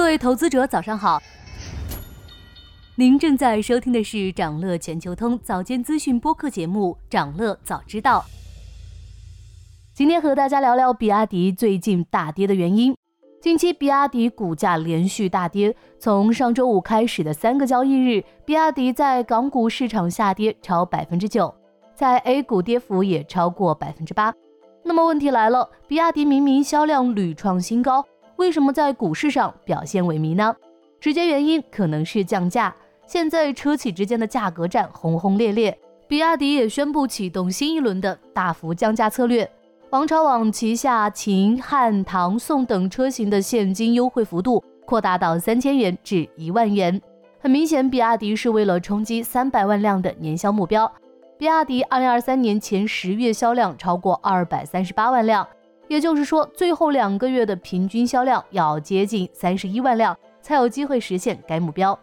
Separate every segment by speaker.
Speaker 1: 各位投资者，早上好。您正在收听的是长乐全球通早间资讯播客节目《长乐早知道》。今天和大家聊聊比亚迪最近大跌的原因。近期比亚迪股价连续大跌，从上周五开始的三个交易日，比亚迪在港股市场下跌超百分之九，在 A 股跌幅也超过百分之八。那么问题来了，比亚迪明明销量屡创新高。为什么在股市上表现萎靡呢？直接原因可能是降价。现在车企之间的价格战轰轰烈烈，比亚迪也宣布启动新一轮的大幅降价策略。王朝网旗下秦、汉、唐、宋等车型的现金优惠幅度扩大到三千元至一万元。很明显，比亚迪是为了冲击三百万辆的年销目标。比亚迪二零二三年前十月销量超过二百三十八万辆。也就是说，最后两个月的平均销量要接近三十一万辆，才有机会实现该目标。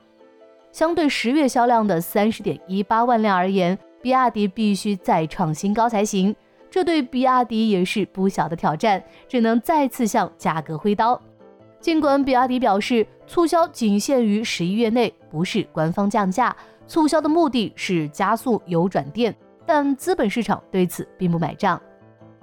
Speaker 1: 相对十月销量的三十点一八万辆而言，比亚迪必须再创新高才行。这对比亚迪也是不小的挑战，只能再次向价格挥刀。尽管比亚迪表示促销仅限于十一月内，不是官方降价，促销的目的是加速油转电，但资本市场对此并不买账。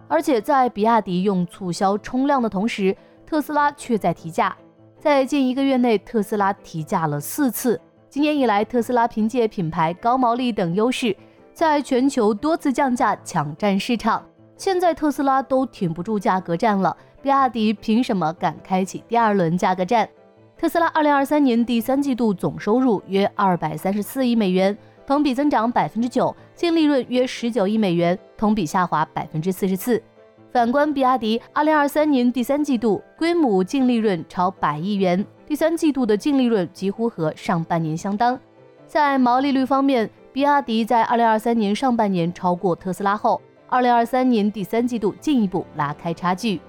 Speaker 1: 而且在比亚迪用促销冲量的同时，特斯拉却在提价。在近一个月内，特斯拉提价了四次。今年以来，特斯拉凭借品牌、高毛利等优势，在全球多次降价抢占市场。现在特斯拉都挺不住价格战了，比亚迪凭什么敢开启第二轮价格战？特斯拉二零二三年第三季度总收入约二百三十四亿美元。同比增长百分之九，净利润约十九亿美元，同比下滑百分之四十四。反观比亚迪，二零二三年第三季度规模净利润超百亿元，第三季度的净利润几乎和上半年相当。在毛利率方面，比亚迪在二零二三年上半年超过特斯拉后，二零二三年第三季度进一步拉开差距。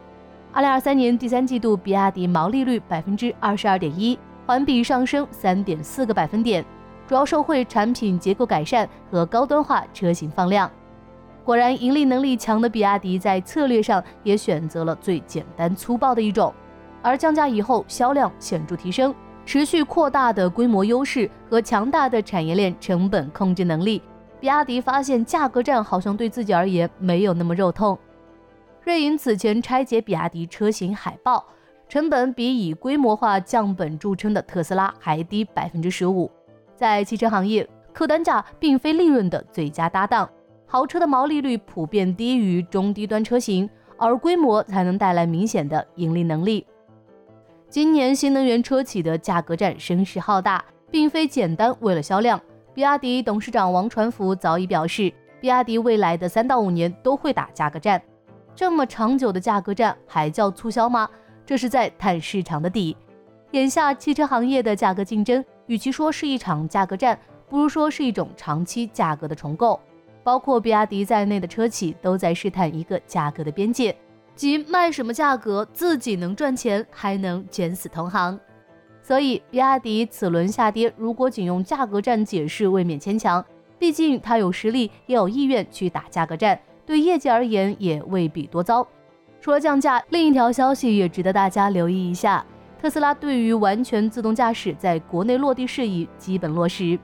Speaker 1: 二零二三年第三季度，比亚迪毛利率百分之二十二点一，环比上升三点四个百分点。主要受惠产品结构改善和高端化车型放量。果然，盈利能力强的比亚迪在策略上也选择了最简单粗暴的一种。而降价以后，销量显著提升，持续扩大的规模优势和强大的产业链成本控制能力，比亚迪发现价格战好像对自己而言没有那么肉痛。瑞银此前拆解比亚迪车型海报，成本比以规模化降本著称的特斯拉还低百分之十五。在汽车行业，客单价并非利润的最佳搭档。豪车的毛利率普遍低于中低端车型，而规模才能带来明显的盈利能力。今年新能源车企的价格战声势浩大，并非简单为了销量。比亚迪董事长王传福早已表示，比亚迪未来的三到五年都会打价格战。这么长久的价格战还叫促销吗？这是在探市场的底。眼下汽车行业的价格竞争。与其说是一场价格战，不如说是一种长期价格的重构。包括比亚迪在内的车企都在试探一个价格的边界，即卖什么价格自己能赚钱，还能卷死同行。所以，比亚迪此轮下跌，如果仅用价格战解释，未免牵强。毕竟它有实力，也有意愿去打价格战，对业绩而言也未必多糟。除了降价，另一条消息也值得大家留意一下。特斯拉对于完全自动驾驶在国内落地事宜基本落实，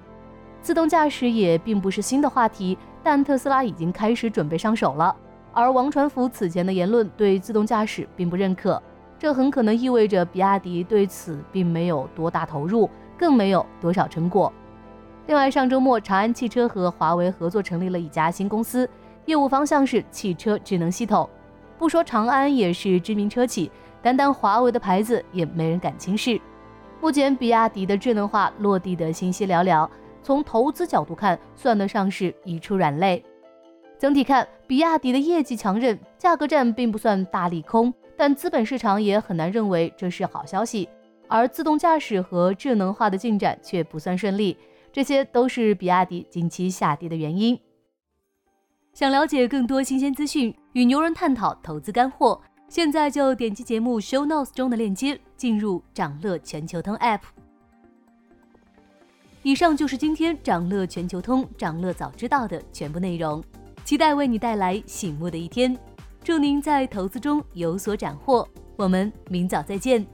Speaker 1: 自动驾驶也并不是新的话题，但特斯拉已经开始准备上手了。而王传福此前的言论对自动驾驶并不认可，这很可能意味着比亚迪对此并没有多大投入，更没有多少成果。另外，上周末长安汽车和华为合作成立了一家新公司，业务方向是汽车智能系统。不说长安也是知名车企。单单华为的牌子也没人敢轻视。目前比亚迪的智能化落地的信息寥寥，从投资角度看，算得上是一出软肋。整体看，比亚迪的业绩强韧，价格战并不算大利空，但资本市场也很难认为这是好消息。而自动驾驶和智能化的进展却不算顺利，这些都是比亚迪近期下跌的原因。想了解更多新鲜资讯，与牛人探讨投资干货。现在就点击节目 show notes 中的链接，进入掌乐全球通 app。以上就是今天掌乐全球通掌乐早知道的全部内容，期待为你带来醒目的一天。祝您在投资中有所斩获，我们明早再见。